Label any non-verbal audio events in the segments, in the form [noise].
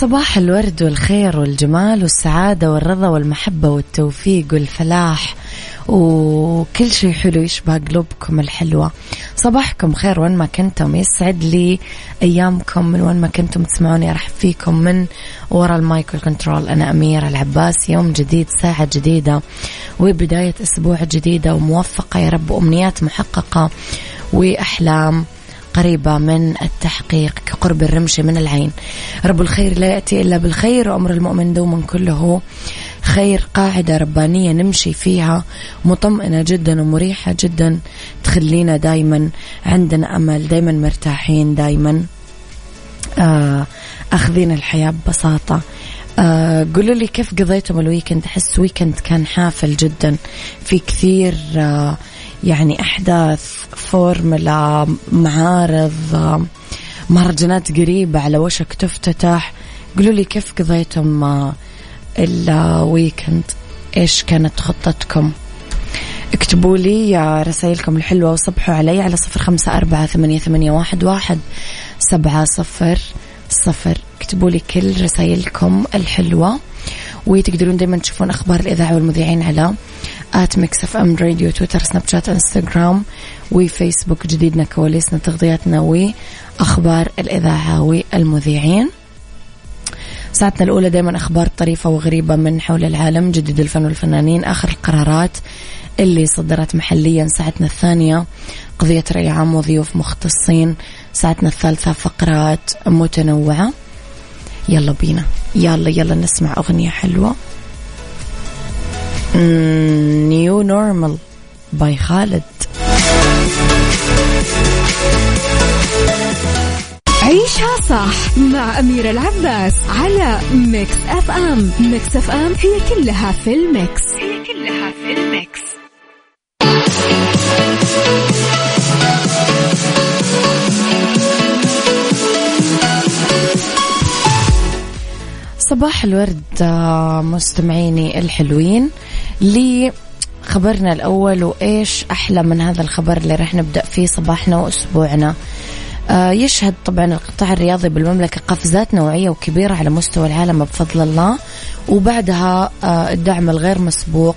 صباح الورد والخير والجمال والسعادة والرضا والمحبة والتوفيق والفلاح وكل شيء حلو يشبه قلوبكم الحلوة. صباحكم خير وين ما كنتم. يسعد لي أيامكم من وين ما كنتم تسمعوني. أرحب فيكم من وراء ال mic وال control. أنا أميرة العباس. يوم جديد ساعة جديدة وبداية أسبوع جديدة وموفقة يا رب. وأمنيات محققة وأحلام. قريبة من التحقيق كقرب الرمش من العين. رب الخير لا يأتي إلا بالخير وأمر المؤمن دوما كله خير قاعدة ربانية نمشي فيها مطمئنة جدا ومريحة جدا تخلينا دايما عندنا أمل دايما مرتاحين دايما آه أخذين الحياة ببساطة. آه قولوا لي كيف قضيتم ال weekend؟ أحس weekend كان حافل جدا. في كثير آه يعني أحداث فورمولا معارض مهرجانات قريبة على وشك تفتتح. قولوا لي كيف قضيتم آه ال weekend إيش كانت خطتكم؟ اكتبوا لي رسائلكم الحلوة وصبحوا علي على صفر خمسة أربعة ثمانية, ثمانية واحد, واحد سبعة صفر صفر. اكتبوا لي كل رسائلكم الحلوة. وتقدرون دايما تشوفون أخبار الإذاعة والمذيعين على at Mix FM Radio تويتر سناب شات إنستغرام وفيسبوك جديدنا كواليسنا تغطياتنا وأخبار الإذاعة والمذيعين. ساعتنا الأولى دائما أخبار طريفة وغريبة من حول العالم جديد الفن والفنانين آخر القرارات اللي صدرت محليا. ساعتنا الثانية قضية رأي عام وضيوف مختصين. ساعتنا الثالثة فقرات متنوعة. يلا بينا. يلا يلا نسمع أغنية حلوة. New Normal by Khalid. عيشها صح مع أميرة العباس على Mix FM Mix FM هي كلها في ال mix. هي كلها في ال mix. صباح الورد آه، مستمعيني الحلوين. لي خبرنا الأول وإيش أحلى من هذا الخبر اللي راح نبدأ فيه صباحنا وأسبوعنا. آه، يشهد طبعا القطاع الرياضي بالمملكة قفزات نوعية وكبيرة على مستوى العالم بفضل الله وبعدها آه، الدعم الغير مسبوق.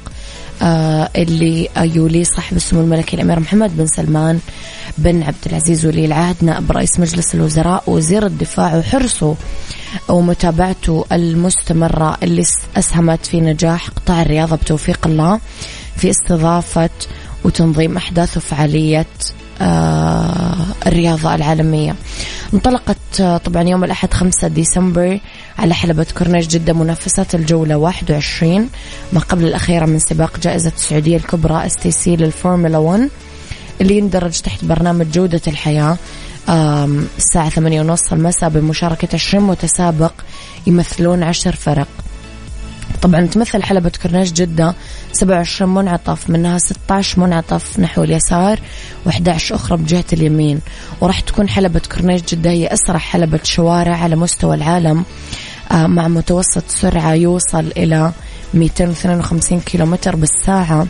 اللي يولي صاحب السمو الملكي الأمير محمد بن سلمان بن عبد العزيز ولي العهد نائب رئيس مجلس الوزراء وزير الدفاع وحرصه ومتابعته المستمرة اللي أسهمت في نجاح قطاع الرياضة بتوفيق الله في استضافة وتنظيم أحداث وفعالية آه، الرياضة العالمية. انطلقت آه، طبعا يوم الأحد 5 ديسمبر على حلبة كورنيش جدة منافسات الجولة 21 ما قبل الأخيرة من سباق جائزة السعودية الكبرى STC للفورمولا 1 اللي يندرج تحت برنامج جودة الحياة الساعة ثمانية ونص المساء بمشاركة 20 متسابق يمثلون عشر فرق. طبعا تمثل حلبة كورنيش جدة 27 منعطف منها 16 منعطف نحو اليسار و11 أخرى بجهة اليمين. وراح تكون حلبة كورنيش جدة هي أسرع حلبة شوارع على مستوى العالم آه، مع متوسط سرعة يوصل إلى 252 كيلومتر بالساعة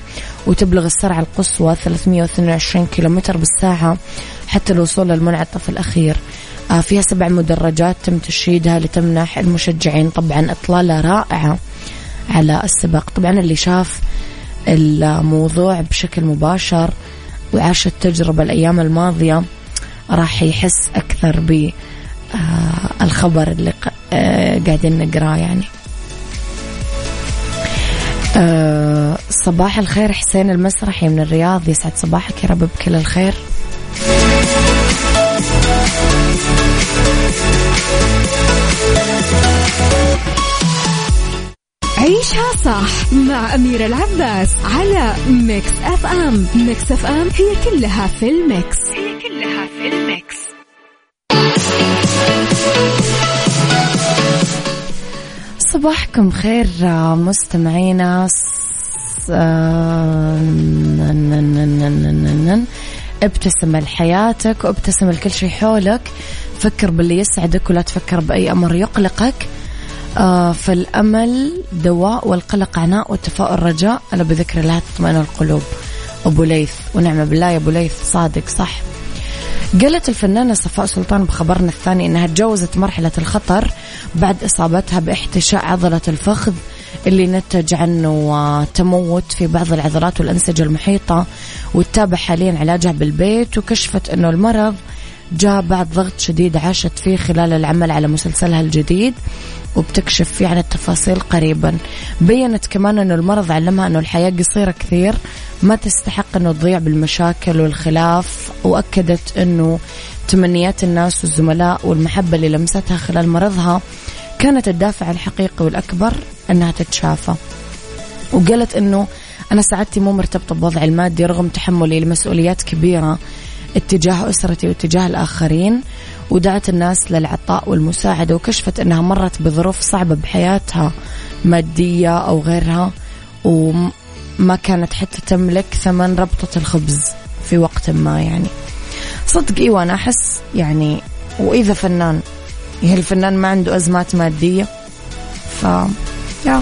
وتبلغ السرعة القصوى 322 كيلومتر بالساعة حتى الوصول للمنعطف الأخير. آه، فيها سبع مدرجات تم تشييدها لتمنح المشجعين طبعا إطلالة رائعة. على السباق. طبعا اللي شاف الموضوع بشكل مباشر وعاش التجربة الأيام الماضية راح يحس أكثر بالخبر اللي آه قاعدين نقراه يعني. آه صباح الخير حسين المسرحي من الرياض. يسعد صباحك يا رب بكل الخير. عيشها صح مع أميرة العباس على Mix FM. Mix FM هي كلها في ال mix. هي كلها في ال mix. صباحكم خير مستمعينا. ابتسم لحياتك وابتسم لكل شيء حولك. فكر باللي يسعدك ولا تفكر بأي أمر يقلقك. فالأمل دواء والقلق عناء والتفاؤل رجاء ألا بذكر الله تطمئن القلوب. أبو ليث ونعم بالله يا أبو ليث صادق صح. قالت الفنانة صفاء سلطان بخبرنا الثاني أنها تجاوزت مرحلة الخطر بعد إصابتها باحتشاء عضلة الفخذ اللي نتج عنه تموت في بعض العضلات والأنسجة المحيطة وتتابع حاليا علاجها بالبيت وكشفت أنه المرض جاء بعد ضغط شديد عاشت فيه خلال العمل على مسلسلها الجديد وبتكشف فيه عن التفاصيل قريبا. بينت كمان أنه المرض علمها أنه الحياة قصيرة كثير ما تستحق أنه تضيع بالمشاكل والخلاف وأكدت أنه تمنيات الناس والزملاء والمحبة اللي لمستها خلال مرضها كانت الدافع الحقيقي والأكبر أنها تتشافى. وقالت أنه أنا سعادتي مو مرتبطة بوضعي المادي رغم تحملي لمسؤوليات كبيرة اتجاه أسرتي واتجاه الآخرين ودعت الناس للعطاء والمساعدة وكشفت أنها مرت بظروف صعبة بحياتها مادية أو غيرها وما كانت حتى تملك ثمن ربطة الخبز في وقت ما يعني. صدق إيوة أنا أحس يعني وإذا فنان يعني الفنان ما عنده أزمات مادية ف يا.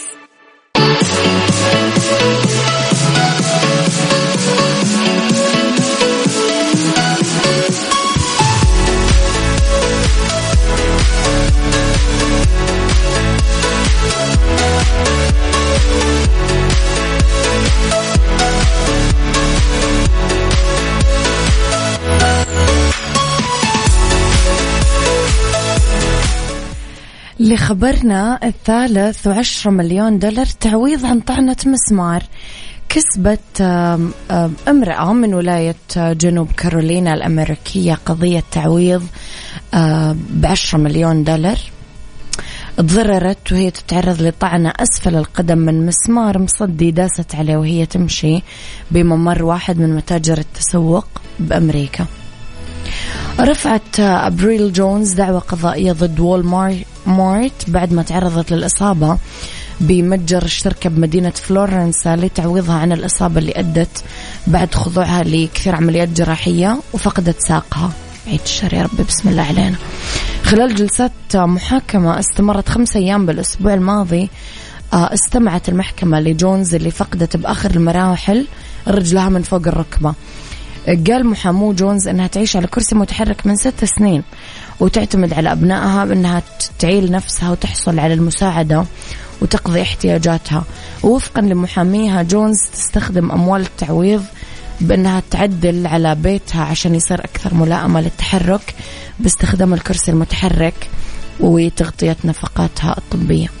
لخبرنا الثالث وعشرة مليون دولار تعويض عن طعنة مسمار. كسبت امرأة من ولاية جنوب كارولينا الأمريكية قضية تعويض بعشرة مليون دولار. تضررت وهي تتعرض لطعنة أسفل القدم من مسمار مصدي داست عليه وهي تمشي بممر واحد من متاجر التسوق بأمريكا. رفعت أبريل جونز دعوة قضائية ضد Walmart بعد ما تعرضت للإصابة بمتجر الشركة بمدينة فلورنسا لتعويضها عن الإصابة اللي أدت بعد خضوعها لكثير عمليات جراحية وفقدت ساقها. بعيد الشر يا رب بسم الله علينا. خلال جلسات محاكمة استمرت خمس أيام بالأسبوع الماضي آه، استمعت المحكمة لجونز اللي فقدت بآخر المراحل رجلها من فوق الركبة. قال محامو جونز إنها تعيش على كرسي متحرك من ست سنين. وتعتمد على أبنائها بأنها تعيل نفسها وتحصل على المساعدة وتقضي احتياجاتها. ووفقا لمحاميها جونز تستخدم أموال التعويض بأنها تعدل على بيتها عشان يصير أكثر ملائمة للتحرك باستخدام الكرسي المتحرك وتغطية نفقاتها الطبية.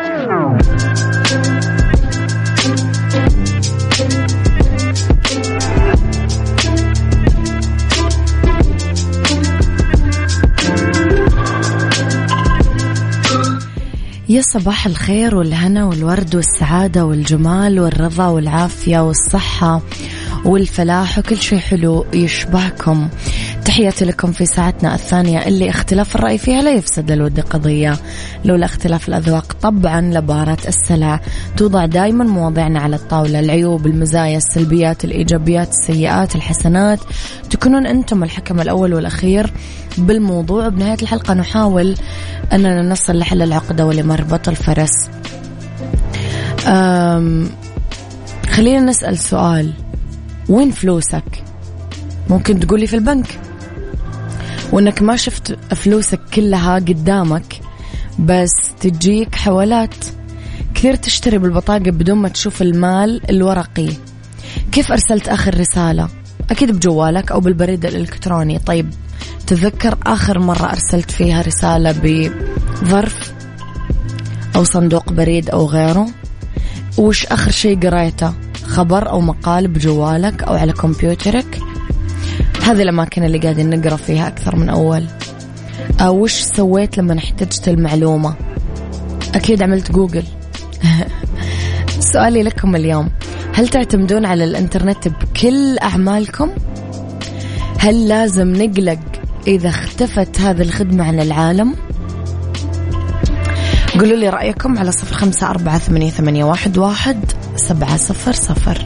يا صباح الخير والهنا والورد والسعادة والجمال والرضا والعافية والصحة والفلاح وكل شيء حلو يشبهكم. تحياتي لكم في ساعتنا الثانية اللي اختلاف الرأي فيها لا يفسد للود قضية. لولا اختلاف الأذواق طبعا لبارة السلع توضع دائما مواضيعنا على الطاولة. العيوب المزايا السلبيات الإيجابيات السيئات الحسنات. تكونون أنتم الحكم الأول والأخير بالموضوع. بنهاية الحلقة نحاول أننا نصل لحل العقدة ولمربط الفرس. خلينا نسأل سؤال. وين فلوسك؟ ممكن تقولي في البنك. وإنك ما شفت فلوسك كلها قدامك بس تجيك حوالات. كثير تشتري بالبطاقة بدون ما تشوف المال الورقي. كيف أرسلت آخر رسالة؟ أكيد بجوالك أو بالبريد الإلكتروني. طيب تذكر آخر مرة أرسلت فيها رسالة بظرف أو صندوق بريد أو غيره؟ وش آخر شيء قريته؟ خبر أو مقال بجوالك أو على كمبيوترك؟ هذه الأماكن اللي قاعدين نقرأ فيها أكثر من أول. أو وش سويت لما احتجت المعلومة؟ أكيد عملت جوجل. [laughs] سؤالي لكم اليوم. هل تعتمدون على الإنترنت بكل أعمالكم؟ هل لازم نقلق إذا اختفت هذه الخدمة عن العالم؟ قولوا لي رأيكم على صفر خمسة أربعة ثمانية, ثمانية واحد, واحد سبعة صفر صفر.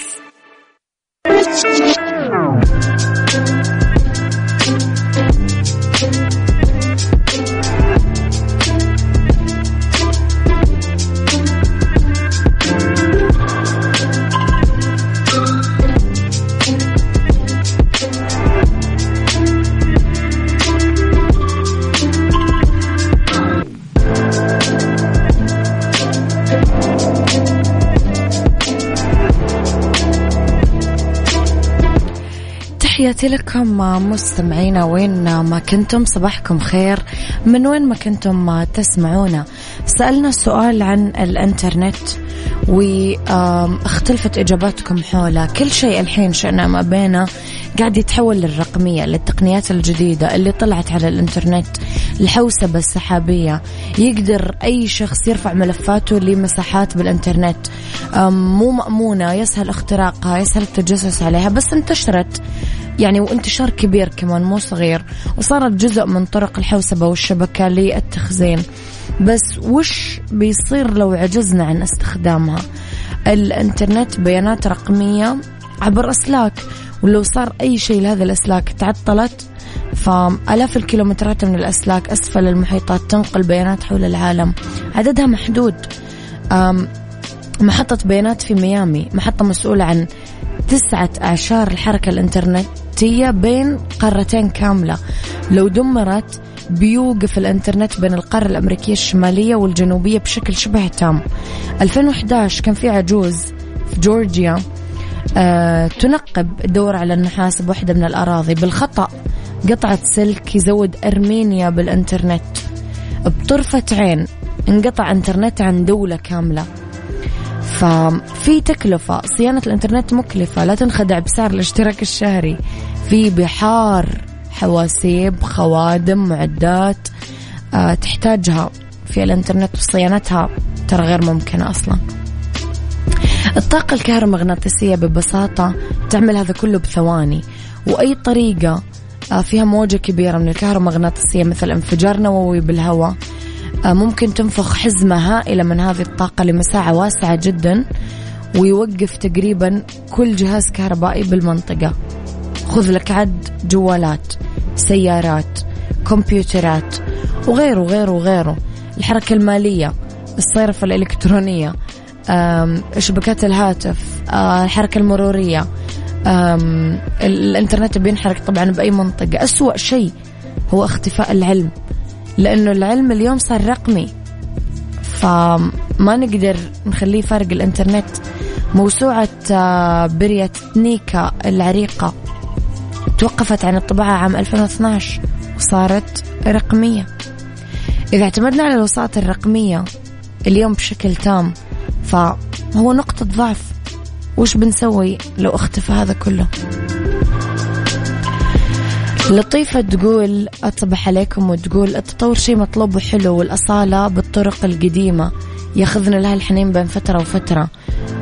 تحياتي لكم مستمعينا وين ما كنتم صباحكم خير. من وين ما كنتم تسمعونا. سألنا سؤال عن الإنترنت واختلفت إجاباتكم حوله. كل شيء الحين شئنا ما بينه قاعد يتحول للرقمية للتقنيات الجديدة اللي طلعت على الإنترنت الحوسبة السحابية. يقدر أي شخص يرفع ملفاته لمساحات بالإنترنت. مو مأمونة يسهل اختراقها يسهل التجسس عليها بس انتشرت. يعني وانتشار كبير كمان مو صغير. وصارت جزء من طرق الحوسبة والشبكة للتخزين. بس وش بيصير لو عجزنا عن استخدامها؟ الإنترنت بيانات رقمية عبر أسلاك. ولو صار أي شيء لهذه الأسلاك تعطلت فآلاف الكيلومترات من الأسلاك أسفل المحيطات تنقل بيانات حول العالم. عددها محدود. محطة بيانات في ميامي محطة مسؤولة عن تسعة أعشار الحركة الإنترنتية بين قارتين كاملة. لو دمرت بيوقف الإنترنت بين القارة الأمريكية الشمالية والجنوبية بشكل شبه تام. 2011 كان في عجوز في جورجيا. تنقب الدور على النحاس بوحدة من الأراضي بالخطأ. قطعت سلك يزود أرمينيا بالإنترنت. بطرفة عين انقطع إنترنت عن دولة كاملة. ففي تكلفة صيانة الإنترنت مكلفة لا تنخدع بسعر الاشتراك الشهري. في بحار حواسيب خوادم معدات آه تحتاجها في الإنترنت وصيانتها ترى غير ممكنة أصلا. الطاقة الكهرومغناطيسية ببساطة تعمل هذا كله بثواني. وأي طريقة آه، فيها موجة كبيرة من الكهرومغناطيسية مثل انفجار نووي بالهواء آه، ممكن تنفخ حزمة هائلة من هذه الطاقة لمساحة واسعة جدا ويوقف تقريبا كل جهاز كهربائي بالمنطقة. خذ لك عد جوالات سيارات كمبيوترات وغيره وغيره وغيره. الحركة المالية الصرف الإلكترونية شبكات الهاتف آه، الحركة المرورية الإنترنت بينحرق طبعا بأي منطقة. أسوأ شيء هو اختفاء العلم لأنه العلم اليوم صار رقمي. فما نقدر نخليه فارق الإنترنت. موسوعة آه، بريتنيكا العريقة توقفت عن الطباعة عام 2012 وصارت رقمية. إذا اعتمدنا على الوساطة الرقمية اليوم بشكل تام فهو نقطة ضعف. وش بنسوي لو أختفى هذا كله؟ لطيفة تقول أصبح عليكم وتقول التطور شيء مطلوب وحلو والأصالة بالطرق القديمة. ياخذنا لها الحنين بين فترة وفترة.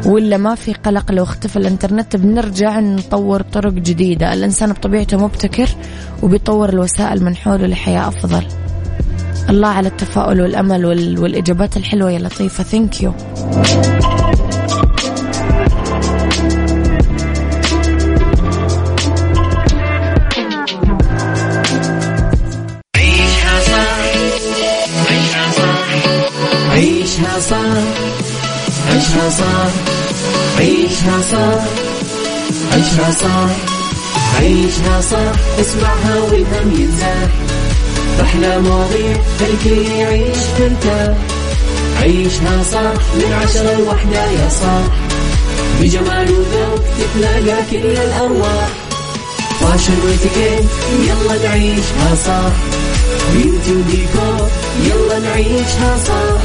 ولا ما في قلق لو اختفى الإنترنت بنرجع نطور طرق جديدة. الإنسان بطبيعته مبتكر وبيطور الوسائل من حوله لحياة أفضل. الله على التفاؤل والأمل والإجابات الحلوة. يا لطيفة. ثانك يو عيشها صح عيشها صح عيشها صح عيشها صح عيشها صح عيشها صح اسمعها والهم ينزاح أحلى مواضيع الكل يعيش ترتاح عيشها صح من عشرة لوحدة يا صاح بجمال وذوق تتلاقى كل الأرواح. fashion وإتيكيت يلا نعيشها صح beauty وديكور يلا نعيشها صح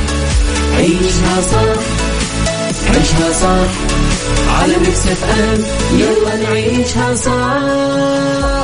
عيشها صح عيشها صح على Mix FM يلا نعيشها صح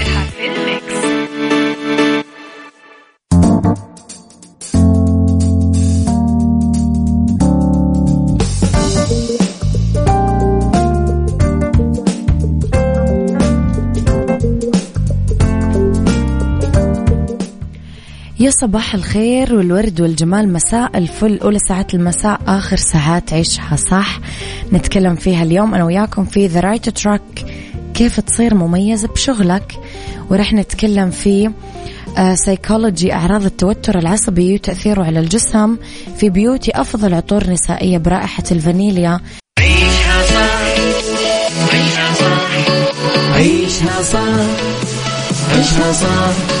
يا صباح الخير والورد والجمال مساء الفل. أولى ساعات المساء آخر ساعات عيشها صح. نتكلم فيها اليوم أنا وياكم في the right track كيف تصير مميز بشغلك؟ ورح نتكلم في سيكولوجي أعراض التوتر العصبي وتأثيره على الجسم في beauty أفضل عطور نسائية برائحة الفانيليا. عيشها صح. عيشها صح. عيشها صح. عيشها صح.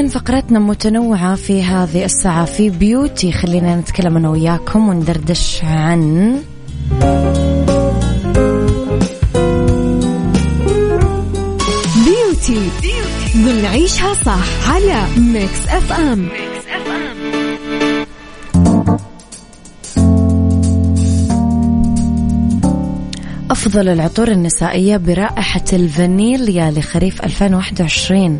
إذن فقرتنا متنوعة في هذه الساعة في beauty. خلينا نتكلم أنا وياكم وندردش عن beauty. ضمن عيشها صح على Mix FM أفضل العطور النسائية برائحة الفانيليا لخريف 2021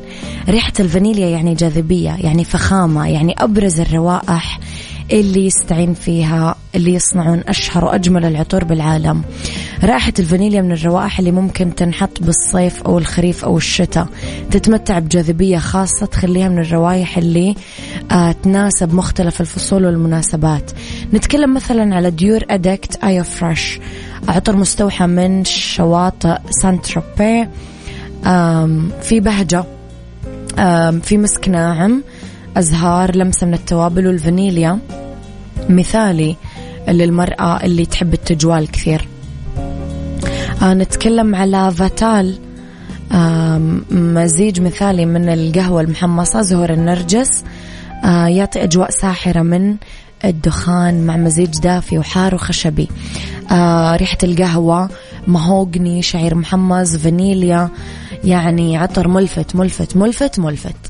ريحة الفانيليا يعني جاذبية يعني فخامة يعني أبرز الروائح اللي يستعين فيها اللي يصنعون أشهر وأجمل العطور بالعالم. رائحة الفانيليا من الروائح اللي ممكن تنحط بالصيف أو الخريف أو الشتاء. تتمتع بجاذبية خاصة تخليها من الروائح اللي آه تناسب مختلف الفصول والمناسبات. نتكلم مثلا على Dior Addict Eau Fraîche عطر مستوحى من شواطئ سان تروبيه في بهجة. في مسك ناعم. أزهار لمسة من التوابل والفانيليا. مثالي للمرأة اللي تحب التجوال كثير. نتكلم على فاتال مزيج مثالي من القهوة المحمصة زهور النرجس آه يعطي أجواء ساحرة من الدخان مع مزيج دافي وحار وخشبي. آه ريحة القهوة mahogany شعير محمص فانيليا يعني عطر ملفت ملفت ملفت ملفت.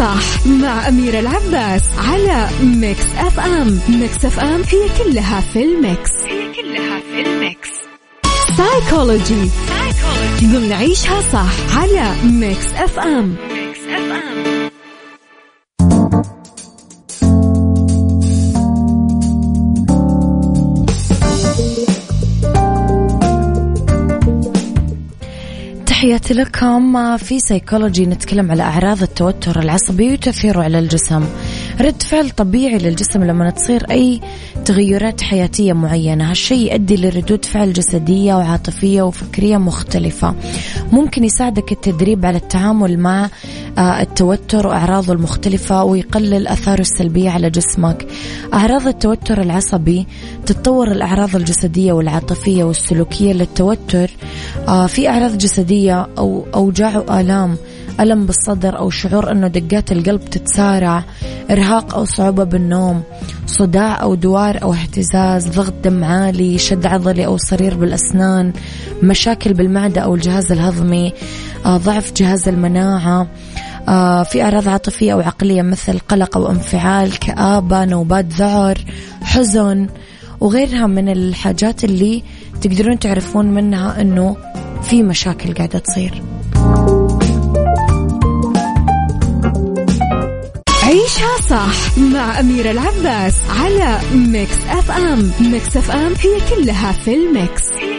صح مع أميرة العباس على Mix FM Mix FM هي كلها في ال mix. هي كلها في ال mix. سايكولوجي ضمن عيشها صح على Mix FM Mix FM تحياتي لكم. في سيكولوجي نتكلم على أعراض التوتر العصبي وتأثيره على الجسم. رد فعل طبيعي للجسم لما تصير أي تغيرات حياتية معينة. هالشيء يؤدي لردود فعل جسدية وعاطفية وفكرية مختلفة. ممكن يساعدك التدريب على التعامل مع آه، التوتر وأعراضه المختلفة ويقلل أثاره السلبية على جسمك. أعراض التوتر العصبي تتطور الأعراض الجسدية والعاطفية والسلوكية للتوتر. آه، في أعراض جسدية أو أوجاع وآلام ألم بالصدر أو شعور أنه دقات القلب تتسارع إرهاق أو صعوبة بالنوم صداع أو دوار أو اهتزاز ضغط دم عالي شد عضلي أو صرير بالأسنان مشاكل بالمعدة أو الجهاز الهضمي آه، ضعف جهاز المناعة آه، في أعراض عاطفية أو عقلية مثل قلق أو انفعال كآبة نوبات ذعر حزن وغيرها من الحاجات اللي تقدرون تعرفون منها أنه في مشاكل قاعدة تصير. عيشها صح مع أميرة العباس على ميكس أف أم. ميكس أف أم هي كلها في ال mix. هي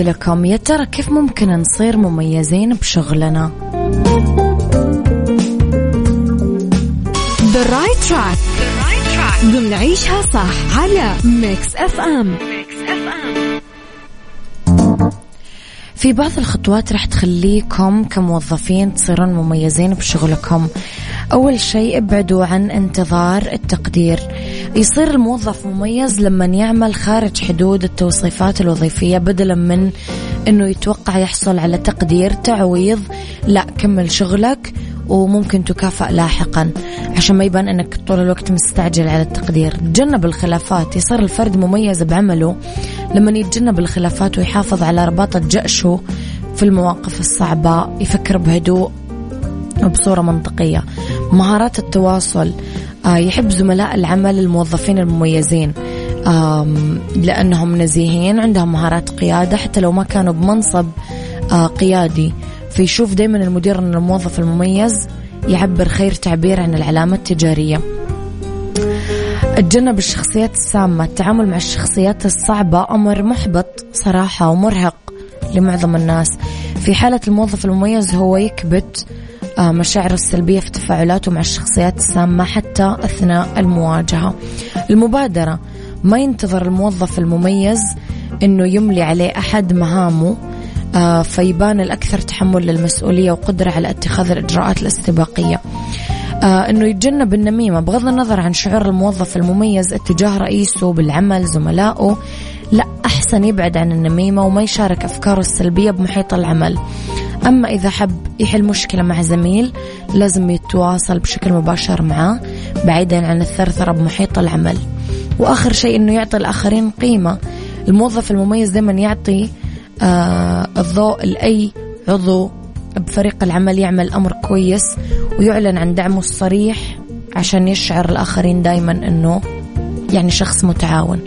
لكم. يا ترى كيف ممكن نصير مميزين بشغلنا؟ The right track. ضمن عيشها صح على ميكس اف ام في بعض الخطوات راح تخليكم كموظفين تصيرون مميزين بشغلكم. أول شيء ابعدوا عن انتظار التقدير. يصير الموظف مميز لما يعمل خارج حدود التوصيفات الوظيفية بدلا من أنه يتوقع يحصل على تقدير تعويض لا كمل شغلك وممكن تكافأ لاحقا. عشان ما يبان أنك طول الوقت مستعجل على التقدير. تجنب الخلافات. يصير الفرد مميز بعمله لما يتجنب الخلافات ويحافظ على رباطة جأشه في المواقف الصعبة يفكر بهدوء وبصورة منطقية. مهارات التواصل آه، يحب زملاء العمل الموظفين المميزين. لأنهم نزيهين عندهم مهارات قيادة حتى لو ما كانوا بمنصب آه، قيادي. فيشوف دايما المدير أن الموظف المميز يعبر خير تعبير عن العلامة التجارية. تجنب الشخصيات السامة التعامل مع الشخصيات الصعبة أمر محبط صراحة ومرهق لمعظم الناس. في حالة الموظف المميز هو يكبت مشاعره السلبية في تفاعلاته مع الشخصيات السامة حتى أثناء المواجهة. المبادرة ما ينتظر الموظف المميز أنه يملي عليه أحد مهامه آه، فيبان الأكثر تحمل للمسؤولية وقدرة على اتخاذ الإجراءات الاستباقية. آه إنه يتجنب النميمة. بغض النظر عن شعور الموظف المميز اتجاه رئيسه بالعمل زملائه لا أحسن يبعد عن النميمة وما يشارك أفكاره السلبية بمحيط العمل. أما إذا حب يحل مشكلة مع زميل لازم يتواصل بشكل مباشر معاه بعيدا عن الثرثرة بمحيط العمل. وآخر شيء أنه يعطي الآخرين قيمة. الموظف المميز دائما يعطي آه الضوء لأي عضو بفريق العمل يعمل أمر كويس ويعلن عن دعمه الصريح عشان يشعر الآخرين دائما أنه يعني شخص متعاون.